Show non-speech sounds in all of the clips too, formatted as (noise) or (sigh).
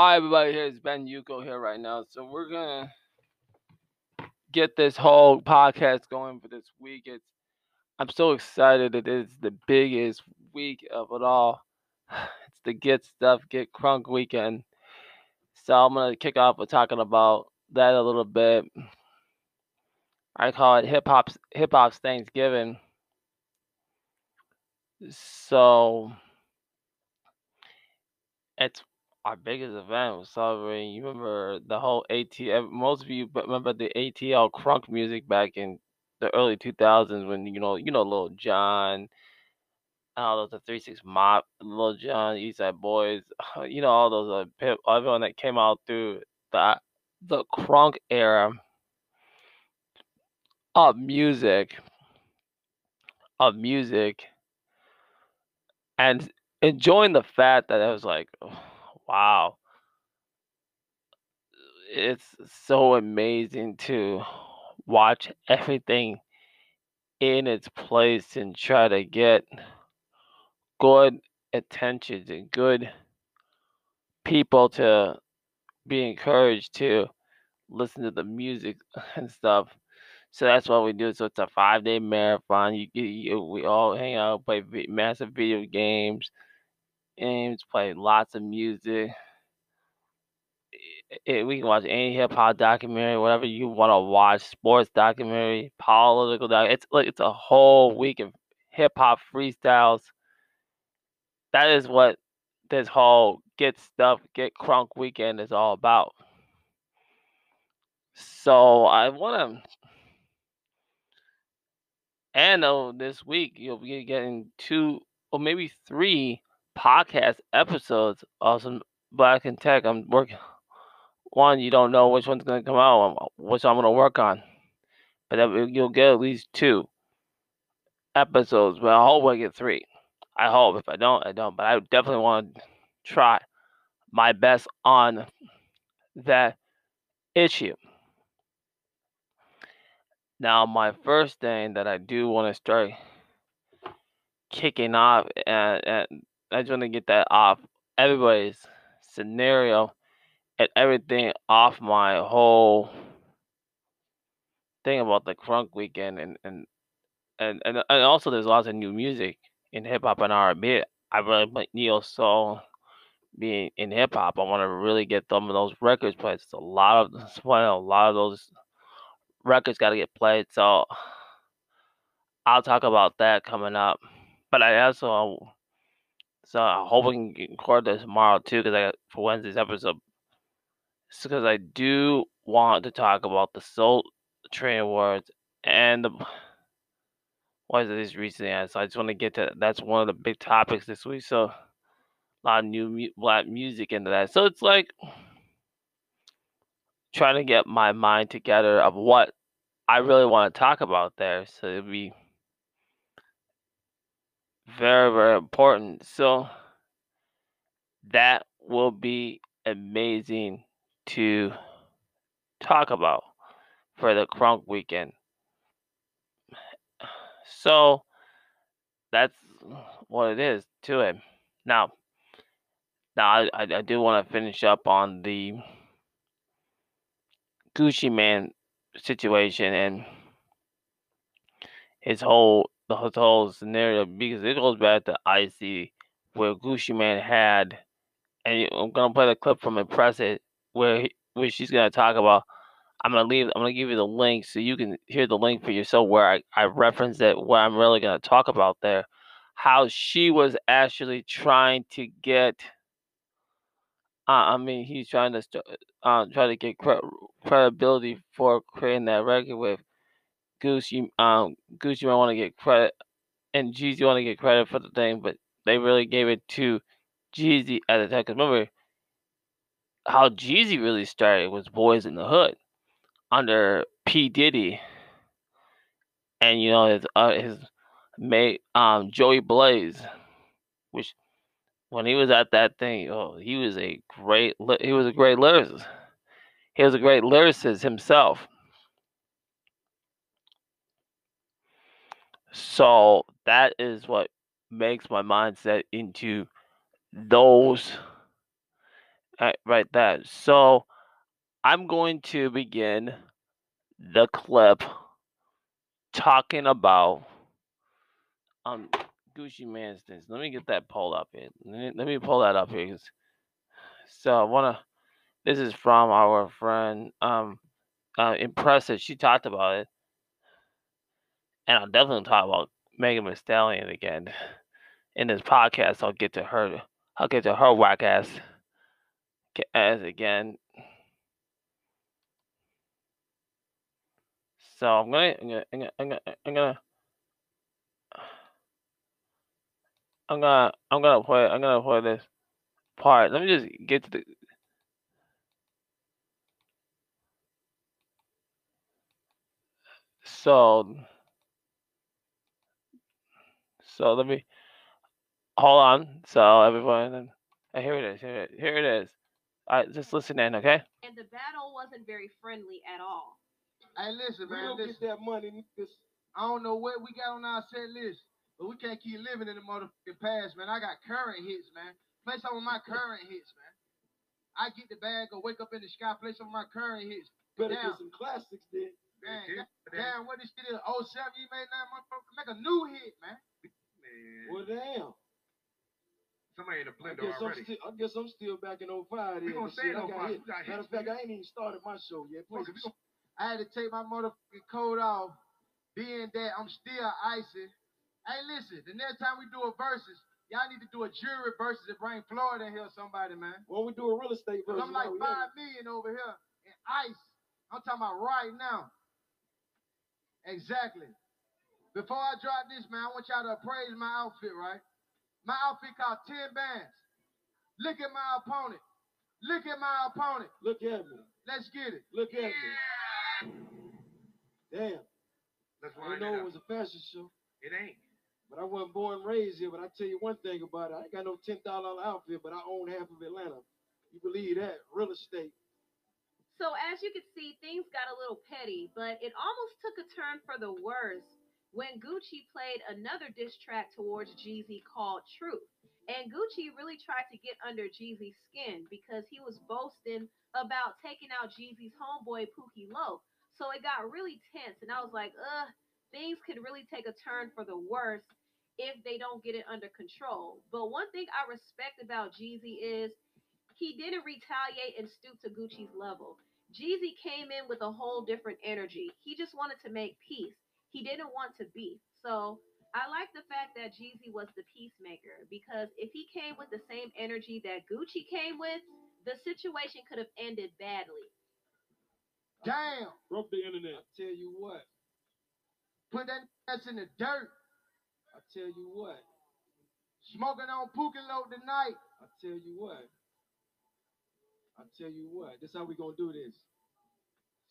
Hi, everybody. Here's Ben Yuko here right now. So we're gonna get this whole podcast going for this week. It's I'm so excited. It is the biggest week of it all. (sighs) It's the Get Stuff Get Crunk weekend. So I'm gonna kick off with talking about that a little bit. I call it hip hop's hip hop's Thanksgiving. So it's our biggest event was celebrating. You remember the whole ATL? Most of you remember the ATL crunk music back in the early 2000s when you know you know Lil Jon, all those the Three Six Mop, Lil Jon, East Side Boyz, (laughs) you know all those uh, everyone that came out through the the crunk era of music of music and enjoying the fact that it was like wow it's so amazing to watch everything in its place and try to get good attention and good people to be encouraged to listen to the music (laughs) and stuff. So that's what we do. So it's a five day marathon. You, you, you we all hang out, play massive video games, games, play lots of music. Eh, we can watch any hip hop documentary, whatever you want to watch, sports documentary, political doc. It's like it's a whole week of hip hop freestyles. That is what this whole get stuff, get crunk weekend is all about. So I want to, and oh, this week you'll be getting two or maybe three podcast episodes of some Black and Tech. I'm working one. You don't know which one's gonna come out, um, which I'm gonna work on, but you'll get at least two episodes. But I hope I get three. I hope. If I don't, I don't. But I definitely want to try my best on that issue. Now, my first thing that I do want to start kicking off, and, and I just want to get that off everybody's scenario and everything off my whole thing about the crunk weekend and and and and, and also there's lots of new music in hip hop and R&B. I really like neo soul being in hip hop. I want to really get some of those records played. It's a lot of (laughs) well, a lot of those records got to get played. So I'll talk about that coming up. But I also so I hope we can record this tomorrow too, because I got for Wednesday's episode. It's Because I do want to talk about the Soul Train Awards and the what is it this recently? So I just want to get to that's one of the big topics this week. So a lot of new black music into that. So it's like trying to get my mind together of what I really want to talk about there. So it'll be very, very important. So that will be amazing to talk about for the Crunk weekend. So that's what it is to it. Now, now I, I, do want to finish up on the Gucci Mane situation and his whole the whole scenario because it goes back to Icy where Gucci Mane had and I'm gonna play the clip from Impressive where he, where she's gonna talk about I'm gonna leave I'm gonna give you the link so you can hear the link for yourself where I, I reference it where I'm really gonna talk about there. How she was actually trying to get uh, I mean he's trying to uh, try to get cre- credibility for creating that record with Gucci um Gucci might want to get credit and Jeezy want to get credit for the thing, but they really gave it to Jeezy at the time. Cause remember how Jeezy really started was Boyz n da Hood under P Diddy, and you know his uh, his mate um Jody Breeze, which when he was at that thing, oh he was a great he was a great lyricist. He was a great lyricist himself. So that is what makes my mindset into those right there. So I'm going to begin the clip talking about um Gucci Mane's things. Let me get that pulled up here. Let me, let me pull that up here. So I wanna. This is from our friend um uh, Impressive. She talked about it, and I'll definitely talk about Megan Thee Stallion again in this podcast. I'll get to her. I'll get to her whack ass ass again. So I'm gonna, I'm gonna, I'm gonna, I'm gonna, I'm gonna, I'm gonna play, I'm gonna play this part. Let me just get to the. So, so let me hold on. So everyone, and here it is. Here it, here it is. All right, just listen in, okay? and the battle wasn't very friendly at all. Hey, listen, We man. don't Listen, get that money, niggas. I don't know what we got on our set list, but we can't keep living in the motherfucking past, man. I got current hits, man. Play some of my (laughs) current hits, man. I get the bag or wake up in the sky, play some of my current hits. Better Damn. get some classics then. Man, Yeah, that- damn, what this shit is? 07, you made that motherfucker make a new hit, man. Man, Well, damn. somebody in the I blender guess, I'm already. still, I guess I'm still back in 05 We then. gonna and stay in 05. hit. We got Matter of fact, nigga. I ain't even started my show yet. Play Fuck it, we some gonna- I had to take my motherfucking coat off, being that I'm still icy. Hey, listen, the next time we do a versus, y'all need to do a jury versus and bring Florida in here, somebody, man. When we do a real estate version, I'm like oh, yeah. five million over here in ice. I'm talking about right now. Exactly. Before I drop this, man, I want y'all to appraise my outfit, right? My outfit cost 10 bands. Look at my opponent. Look at my opponent. Look at me. Let's get it. Look at me. Damn. Let's I didn't know it it up. was a fashion show. It ain't. But I wasn't born and raised here. But I tell you one thing about it. I ain't got no $10,000 outfit, but I own half of Atlanta. You believe that? Real estate. So as you can see, things got a little petty, but it almost took a turn for the worse when Gucci played another diss track towards Jeezy called Truth. And Gucci really tried to get under Jeezy's skin because he was boasting about taking out Jeezy's homeboy Pookie Loc. So it got really tense, and I was like, ugh, things could really take a turn for the worse if they don't get it under control. But one thing I respect about Jeezy is he didn't retaliate and stoop to Gucci's level. Jeezy came in with a whole different energy. He just wanted to make peace. He didn't want to beef. So I like the fact that Jeezy was the peacemaker because if he came with the same energy that Gucci came with, the situation could have ended badly. Damn. Broke the internet. I tell you what. Put that ass in the dirt. I tell you what. Smoking on Pookie Loc tonight. I tell you what. I tell you what. This how we gonna do this.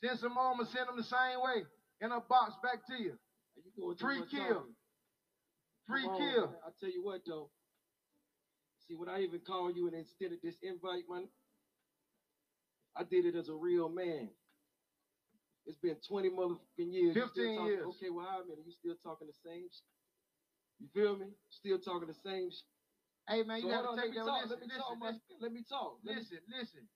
Send some more, I'ma send them the same way. In a box back to you. You going too Free much kill. Three kill. I tell you what though. See, when I even called you and instead of this invite, man, I did it as a real man. It's been 20 motherfucking years. 15 talking- years. Okay, well, how many? You still talking the same shit? You feel me? Still talking the same shit. Hey man, you So hold gotta take that. talk. Listen, Let me talk, listen, listen, Let me talk. Listen, listen.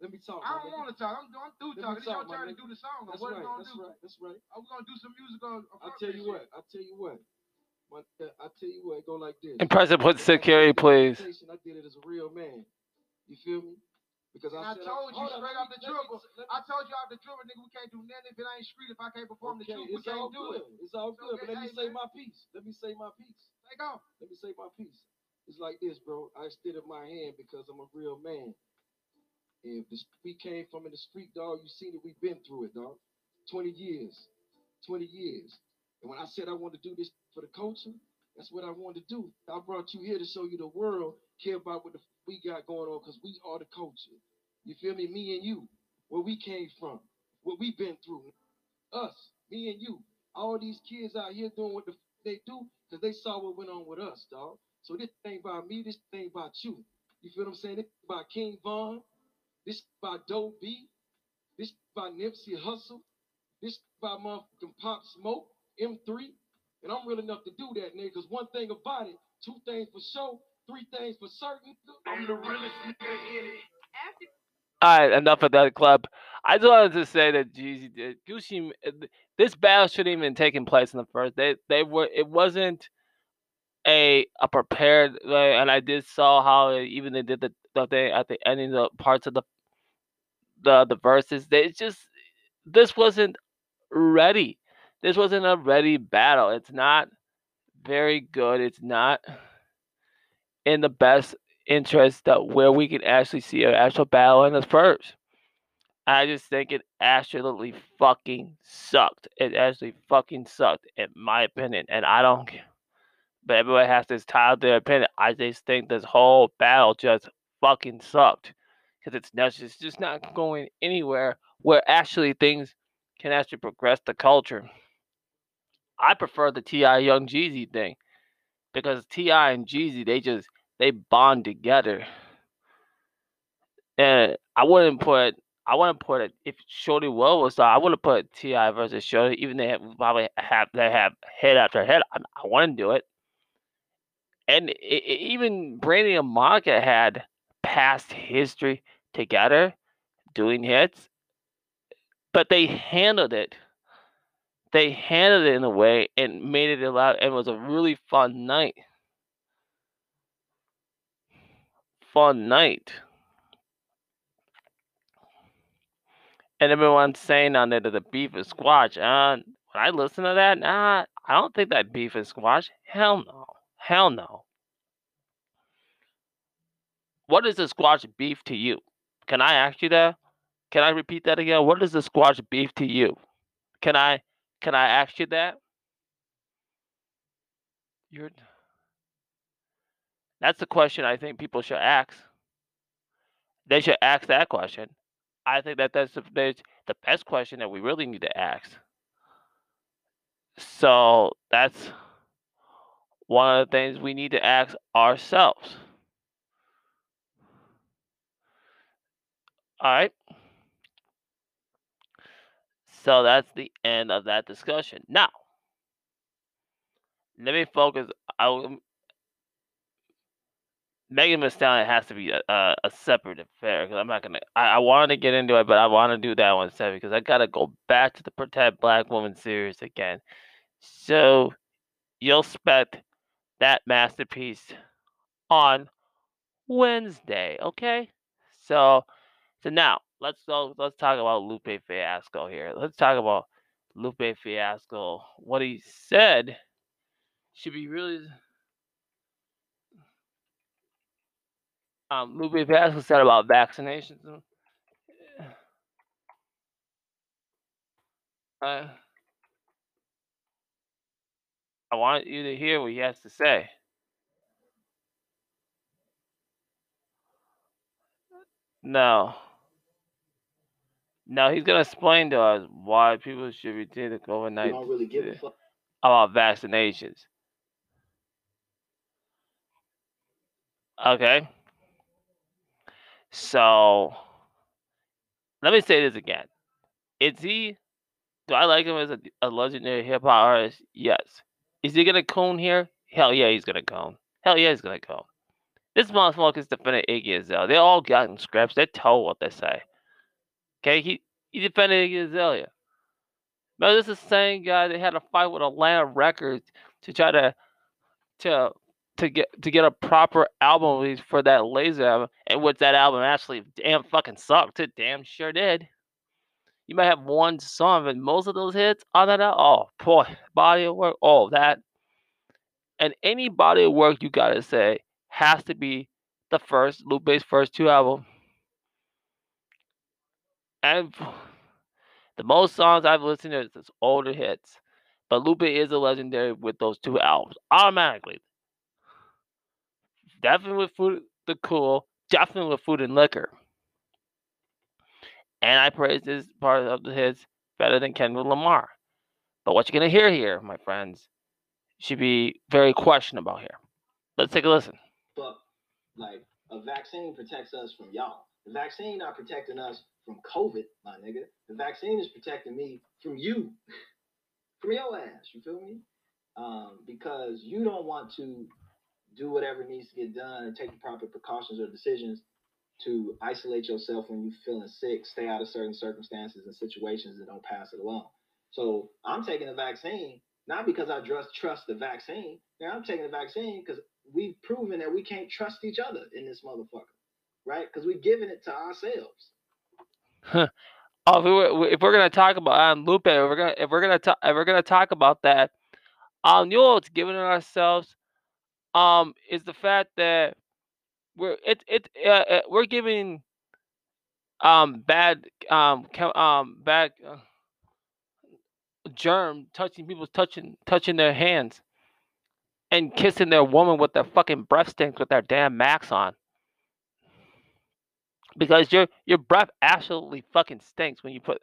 Let me talk. I don't want to talk. I'm, I'm through Let me talking. It's your talk, my turn to nigga. do the song. That's what right. we gonna That's do? right. That's right. Are we gonna do some music on? I'll tell you what. I'll tell you what. My, I tell you what. Go like this. Impressive put security, please. I did it as a real man. You feel me? Because And I, I said, told you hold straight let off the let dribble. I told you off the dribble, nigga, we can't do nothing if it ain't street. If I can't perform the okay, truth, we can't do good. it. It's all So, good. But let me say man. my piece. Let me say my piece. Take off. Let me say my piece. It's like this, bro. I extended my hand because I'm a real man. If the, we came from in the street, dog, you seen it. We've been through it, dog. 20 years. 20 years. And when I said I wanted to do this for the culture, that's what I wanted to do. I brought you here to show you the world care about what the, we got going on because we are the culture. You feel me? Me and you. Where we came from. What we've been through. Us. Me and you. All these kids out here doing what the they do because they saw what went on with us, dog. So this thing about me, this thing about you. You feel what I'm saying? This about King Von. This by Doe B. This by Nipsey Hussle. This about motherfucking Pop Smoke, M3. And I'm real enough to do that, nigga. Because one thing about it, two things for sure, three things for certain. I'm the realest nigga in it. All right, enough of that club. I just wanted to say that Jeezy did Gucci. uh, This battle shouldn't even taken place in the first. They they were. It wasn't a a prepared. Like, and I did saw how even they did the the thing at the ending of the parts of the the the verses. They just this wasn't ready. This wasn't a ready battle. It's not very good. It's not in the best interest that where we can actually see an actual battle in the first. I just think it absolutely fucking sucked. It actually fucking sucked, in my opinion. And I don't care. But everybody has this title their opinion. I just think this whole battle just fucking sucked. Because it's not it's just not going anywhere where actually things can actually progress the culture. I prefer the T.I. Young Jeezy thing. Because T.I. and Jeezy, they just they bond together. And I wouldn't put I wouldn't put it if Shorty Will was I wouldn't put T.I. versus Shorty, even they have, probably have they have head after head. I, I wouldn't do it. And i i even Brandy and Monica had past history together, doing hits, but they handled it. They handled it in a way and made it a lot. And it was a really fun night. Fun night. And everyone's saying on there that the beef is squash. Uh, when I listen to that, nah, I don't think that beef is squash. Hell no. Hell no. What is the squash beef to you? Can I ask you that? Can I repeat that again? What is the squash beef to you? Can I can I ask you that? You're That's the question I think people should ask. They should ask that question. I think that that's the, that's the best question that we really need to ask. So that's one of the things we need to ask ourselves. All right. So that's the end of that discussion. Now, let me focus. I, Megan Thee Stallion has to be a, a, a separate affair because I'm not gonna. I, I wanted to get into it, but I want to do that one separate because I gotta go back to the Protect Black Woman series again. So you'll expect that masterpiece on Wednesday, okay? So, so now let's go. Let's talk about Lupe Fiasco here. Let's talk about Lupe Fiasco. What he said should be really. Um, Lupe Fiasco said about vaccinations. Uh, I want you to hear what he has to say. No. No, he's gonna explain to us why people should retain the COVID nineteen don't really give a fuck. about vaccinations. Okay. So let me say this again. Is he do I like him as a, a legendary hip hop artist? Yes. Is he gonna cone here? Hell yeah, he's gonna cone. Hell yeah, he's gonna cone. This motherfucker's defending Iggy Azalea. They all gotten scraps. They're told what they say. Okay, he he defended Iggy Azalea. Remember, this is the same guy that had a fight with Atlantic Records to try to to to get to get a proper album release for that laser album, and which that album actually damn fucking sucked. It damn sure did. You might have one song, but most of those hits on that album, oh boy, body of work, all that. And any body of work you gotta say has to be the first Lupe's first two albums. And the most songs I've listened to is older hits. But Lupe is a legendary with those two albums. Automatically. Definitely with Food the Cool. Definitely with Food and Liquor. And I praise this part of the hits better than Kendrick Lamar. But what you're gonna hear here, my friends, should be very questionable here. Let's take a listen. But Like a vaccine protects us from y'all. The vaccine not protecting us from COVID, my nigga. The vaccine is protecting me from you, (laughs) from your ass. You feel me? Um, because you don't want to do whatever needs to get done and take the proper precautions or decisions to isolate yourself when you're feeling sick, stay out of certain circumstances and situations that don't pass it along. So I'm taking the vaccine not because I trust trust the vaccine. Now I'm taking the vaccine because we've proven that we can't trust each other in this motherfucker, right? Because we've given it to ourselves. (laughs) Oh, if, we, if we're gonna talk about um, Lupe, if we're gonna if we're gonna talk if we're gonna talk about that, um, you know what's given it ourselves, um, is the fact that we're it it uh, uh, we're giving um bad um um bad uh, germ touching people's touching touching their hands and kissing their woman with their fucking breath stinks with their damn max on because your your breath absolutely fucking stinks when you put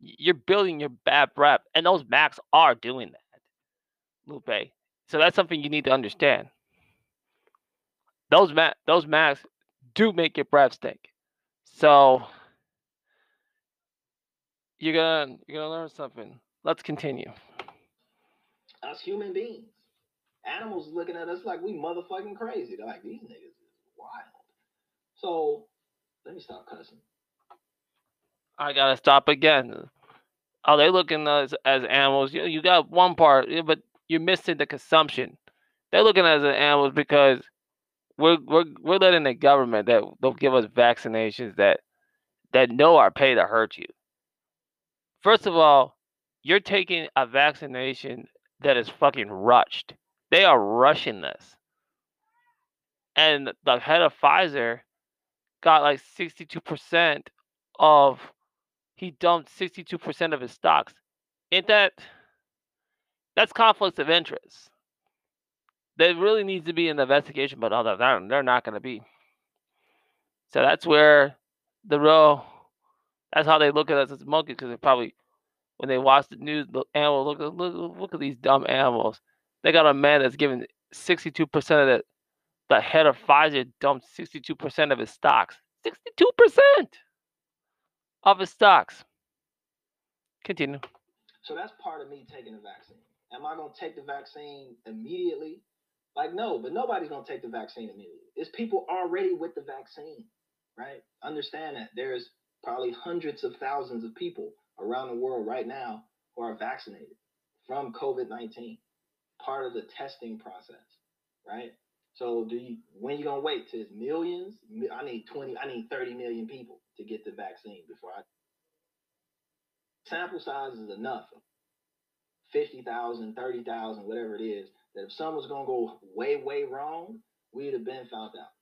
you're building your bad breath and those max are doing that lupe so that's something you need to understand those ma- those max do make your breath stink so you're gonna you're gonna learn something let's continue Us human beings. Animals looking at us like we motherfucking crazy. They're like, these niggas is wild. So let me stop cussing. I gotta stop again. Are they looking as as animals? You you got one part, but you're missing the consumption. They're looking as animals because we're we're we're letting the government that they'll give us vaccinations that that know are paid to hurt you. First of all, you're taking a vaccination that is fucking rushed. They are rushing this. And the head of Pfizer got like 62% of he dumped 62% of his stocks. Ain't that that's conflicts of interest. There really needs to be an investigation, but other than they're not going to be. So that's where the real that's how they look at us as monkeys because they probably when they watch the news, the animal look look, look at these dumb animals. They got a man that's giving 62% of the the head of Pfizer dumped 62% of his stocks. 62% of his stocks. Continue. So that's part of me taking the vaccine. Am I gonna take the vaccine immediately? Like no, but nobody's gonna take the vaccine immediately. It's people already with the vaccine, right? Understand that there's probably hundreds of thousands of people around the world right now who are vaccinated from COVID-19. Part of the testing process? So do you when you gonna wait till it's millions? I need 20, I need 30 million people to get the vaccine before I sample size is enough. 50,000, 30,000, whatever it is, that if something was gonna go way, way wrong, we'd have been found out.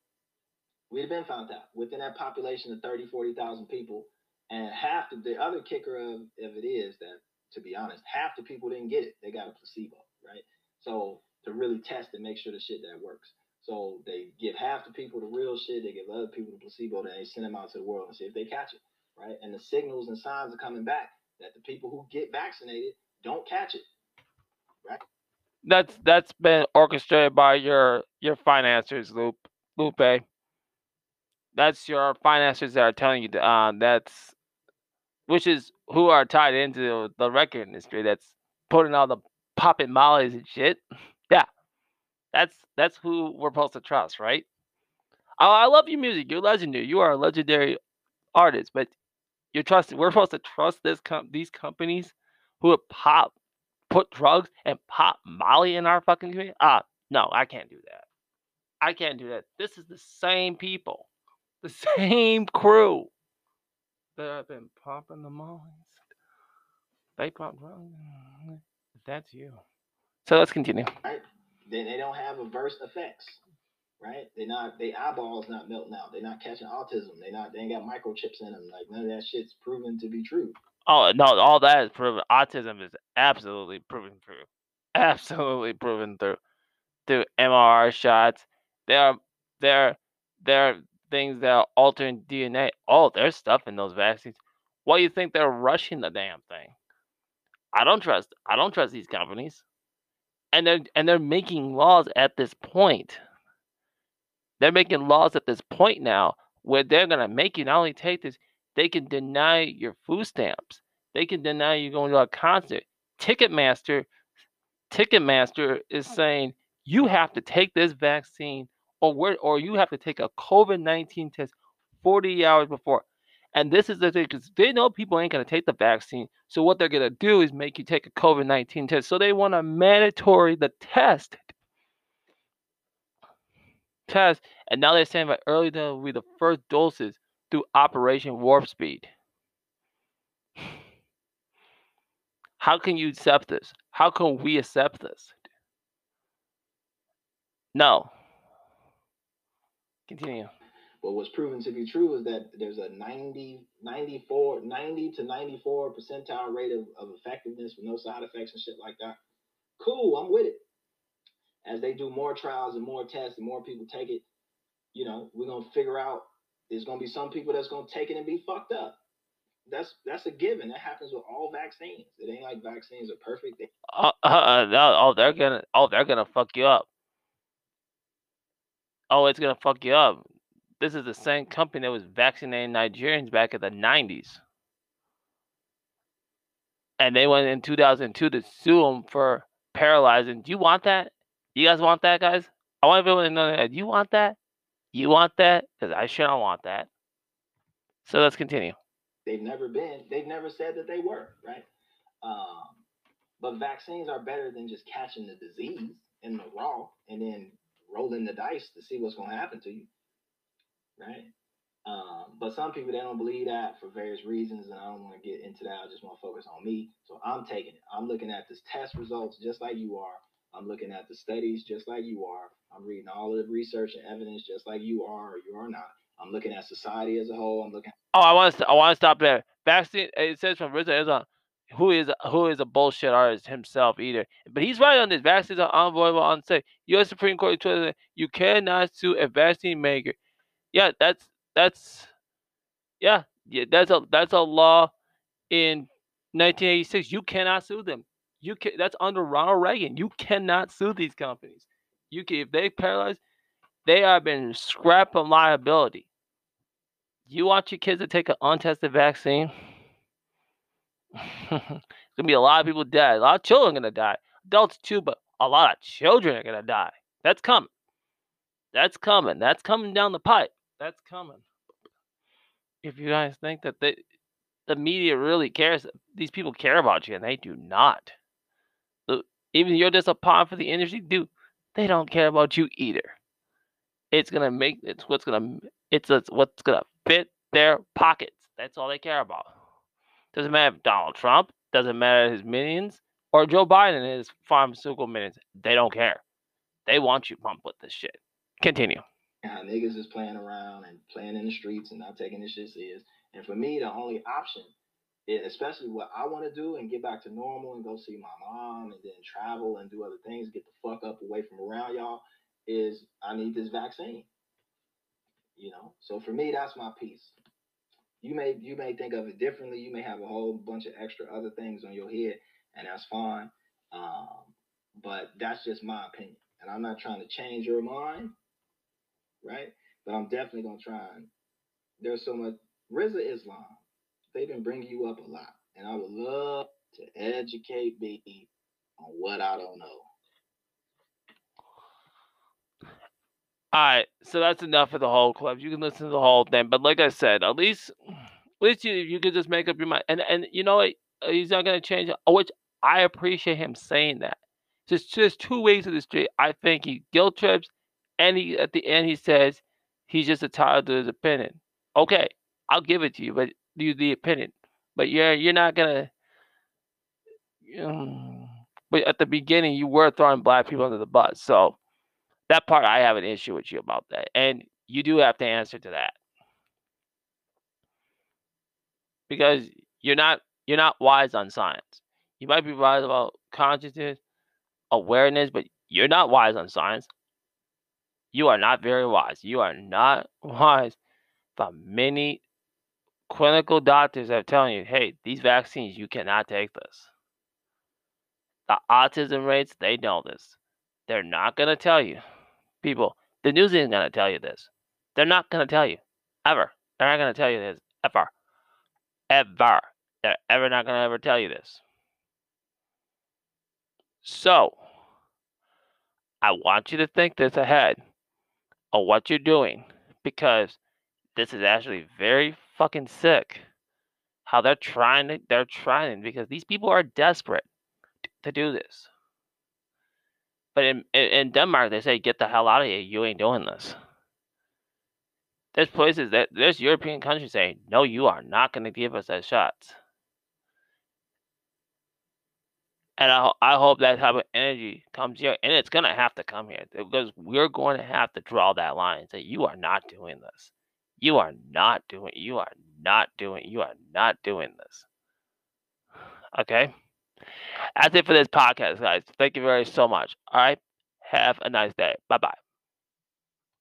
We'd have been found out within that population of 30, 40,000 people. And half the, the other kicker of, of it is that, to be honest, half the people didn't get it. They got a placebo, right? So to really test and make sure the shit that works. So they give half the people the real shit, they give other people the placebo, then they send them out to the world and see if they catch it, right? And the signals and signs are coming back that the people who get vaccinated don't catch it. Right? That's that's been orchestrated by your your financiers, Lupe. Lupe. That's your financiers that are telling you uh, that's which is who are tied into the, the record industry that's putting all the popping mollies and shit. That's that's who we're supposed to trust, right? Oh, I love your music. You're legendary. You are a legendary artist, but you're trusted. We're supposed to trust this com- these companies who would pop, put drugs and pop Molly in our fucking community. Ah, no, I can't do that. I can't do that. This is the same people, the (laughs) same crew that have been popping the Mollies. They pop drugs. That's you. So let's continue. Then they don't have adverse effects, right? They not they eyeballs not melting out. They're not catching autism. They not they ain't got microchips in them. Like none of that shit's proven to be true. Oh no, all that is proven. Autism is absolutely proven true. Absolutely proven through. Through mRNA shots. There are there there are things that are altering DNA. Oh, there's stuff in those vaccines. Why do you think they're rushing the damn thing? I don't trust I don't trust these companies. And they're and they're making laws at this point. They're making laws at this point now where they're gonna make you not only take this, they can deny your food stamps. They can deny you going to a concert. Ticketmaster, Ticketmaster is saying you have to take this vaccine or or you have to take a COVID nineteen test 48 hours before. And this is the thing because they know people ain't going to take the vaccine. So what they're going to do is make you take a COVID 19 test. So they want to mandatory the test. Test. And now they're saying by early will be the first doses through Operation Warp Speed. How can you accept this? How can we accept this? No. Continue. But what's proven to be true is that there's a 90, 94, 90 to 94 percentile rate of, of effectiveness with no side effects and shit like that. Cool, I'm with it. As they do more trials and more tests and more people take it, you know, we're gonna figure out there's gonna be some people that's gonna take it and be fucked up. That's that's a given. That happens with all vaccines. It ain't like vaccines are perfect. They, Uh, uh, uh, oh, they're gonna, oh, they're gonna fuck you up. Oh, it's gonna fuck you up. This is the same company that was vaccinating Nigerians back in the 90s. And they went in 2002 to sue them for paralyzing. Do you want that? You guys want that, guys? I want everyone to know that. Do you want that? You want that? Because I sure don't want that. So let's continue. they've never been. They've never said that they were right. Um, but vaccines are better than just catching the disease in the raw and then rolling the dice to see what's going to happen to you, right? Um, but some people they don't believe that for various reasons, and I don't want to get into that. I just want to focus on me. So I'm taking it. I'm looking at this test results just like you are. I'm looking at the studies just like you are. I'm reading all of the research and evidence just like you are or you are not. I'm looking at society as a whole. I'm looking Oh, I want to. I want to stop there. Vaccine. It says from Rizza Islam, who is who is a bullshit artist himself either. But he's right on this. Vaccines are unavoidable, unsafe. U.S. Supreme Court tweeted, "You cannot sue a vaccine maker." Yeah, that's that's yeah, yeah. That's a that's a law in 1986. You cannot sue them. You can. That's under Ronald Reagan. You cannot sue these companies. You can if they paralyze, they have been scrapped from liability. You want your kids to take an untested vaccine? (laughs) There's gonna be a lot of people dead. A lot of children are gonna die. Adults too, but a lot of children are gonna die. That's coming. That's coming. That's coming down the pipe. That's coming. If you guys think that they, the media really cares, these people care about you, and they do not. Even you're just a pawn for the industry, dude. They don't care about you either. It's gonna make it's what's gonna it's a, what's gonna fit their pockets. That's all they care about. Doesn't matter if Donald Trump, doesn't matter his minions, or Joe Biden and his pharmaceutical minions. They don't care. They want you pumped with this shit. Continue. How niggas is playing around and playing in the streets and not taking this shit serious. And for me, the only option, especially what I want to do and get back to normal and go see my mom and then travel and do other things, get the fuck up away from around y'all, is I need this vaccine. You know, so for me, that's my piece. You may you may think of it differently. You may have a whole bunch of extra other things on your head, and that's fine. Um, but that's just my opinion, and I'm not trying to change your mind right? But I'm definitely gonna try and there's so much Rizza Islam. They've been bringing you up a lot, and I would love to educate me on what I don't know. All right, so that's enough of the whole club. You can listen to the whole thing, but like I said, at least, at least you you could just make up your mind. And and you know what? Uh, He's not gonna change, which I appreciate him saying that. Just just two ways of the street. I think he guilt trips, and he at the end he says he's just entitled to his opinion. Okay, I'll give it to you, but you the opinion. But you're you're not gonna. Um, but at the beginning, you were throwing black people under the bus, so that part I have an issue with you about that, and you do have to answer to that because you're not you're not wise on science. You might be wise about consciousness, awareness, but you're not wise on science. You are not very wise. You are not (laughs) wise. But many clinical doctors are telling you, hey, these vaccines, you cannot take this. The autism rates, they know this. They're not going to tell you. People, the news isn't going to tell you this. They're not going to tell you. Ever. They're not going to tell you this. Ever. Ever. They're ever not going to ever tell you this. So, I want you to think this ahead of what you're doing because this is actually very fucking sick. How they're trying to, they're trying because these people are desperate to do this. But in, in in Denmark, they say, "Get the hell out of here! You ain't doing this." There's places that there's European countries saying, "No, you are not going to give us that shots." And I, I hope that type of energy comes here, and it's gonna have to come here because we're going to have to draw that line and say, "You are not doing this. You are not doing. You are not doing. You are not doing this." Okay. That's it for this podcast, guys. Thank you very so much. All right. Have a nice day. Bye bye.